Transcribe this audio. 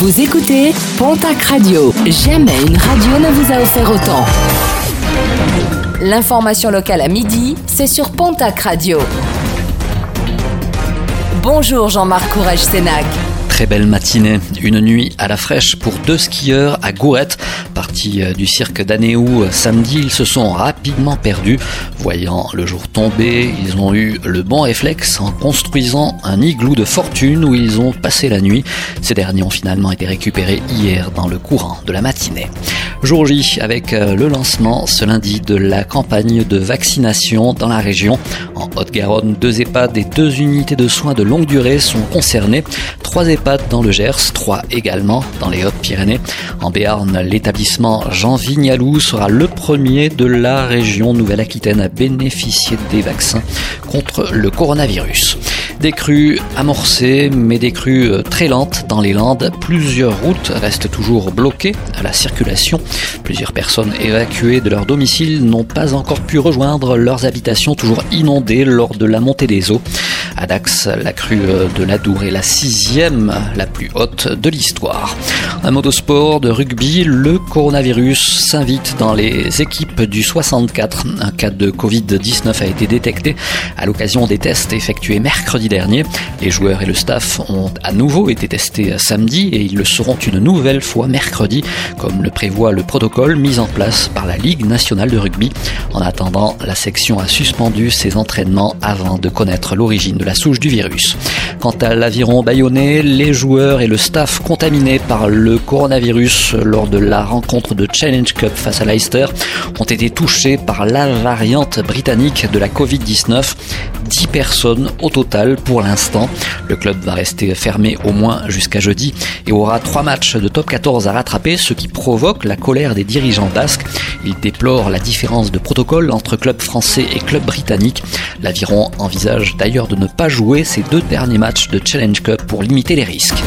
Vous écoutez Pontac Radio. Jamais une radio ne vous a offert autant. L'information locale à midi, c'est sur Pontac Radio. Bonjour Jean-Marc Courage Sénac. Très belle matinée, une nuit à la fraîche pour deux skieurs à Gourette. Partis euh, du cirque d'Anéou samedi, ils se sont rapidement perdus. Voyant le jour tomber, ils ont eu le bon réflexe en construisant un igloo de fortune où ils ont passé la nuit. Ces derniers ont finalement été récupérés hier dans le courant de la matinée. Jour J avec euh, le lancement ce lundi de la campagne de vaccination dans la région. En Haute-Garonne, deux EHPAD et deux unités de soins de longue durée sont concernés. Trois EHPAD dans le Gers, trois également dans les Hautes-Pyrénées. En Béarn, l'établissement Jean Vignalou sera le premier de la région Nouvelle-Aquitaine à bénéficier des vaccins contre le coronavirus. Des crues amorcées, mais des crues euh, très lentes dans les Landes. Plusieurs routes restent toujours bloquées à la circulation. Plusieurs personnes évacuées de leur domicile n'ont pas encore pu rejoindre leurs habitations toujours inondées lors de la montée des eaux. À Dax, la crue de l'Adour est la sixième, la plus haute de l'histoire. Un mot de sport, de rugby, le coronavirus s'invite dans les équipes du 64. Un cas de Covid-19 a été détecté à l'occasion des tests effectués mercredi dernier. Les joueurs et le staff ont à nouveau été testés samedi et ils le seront une nouvelle fois mercredi, comme le prévoit le protocole mis en place par la Ligue nationale de rugby. En attendant, la section a suspendu ses entraînements avant de connaître l'origine de la souche du virus. Quant à l'aviron bayonnais, les joueurs et le staff contaminés par le coronavirus lors de la rencontre de Challenge Cup face à Leicester ont été touchés par la variante britannique de la Covid-19. 10 personnes au total pour l'instant. Le club va rester fermé au moins jusqu'à jeudi et aura trois matchs de top 14 à rattraper, ce qui provoque la colère des dirigeants basques. Ils déplorent la différence de protocole entre club français et club britannique. L'aviron envisage d'ailleurs de ne pas jouer ses deux derniers matchs de Challenge Cup pour limiter les risques.